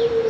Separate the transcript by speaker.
Speaker 1: Thank you.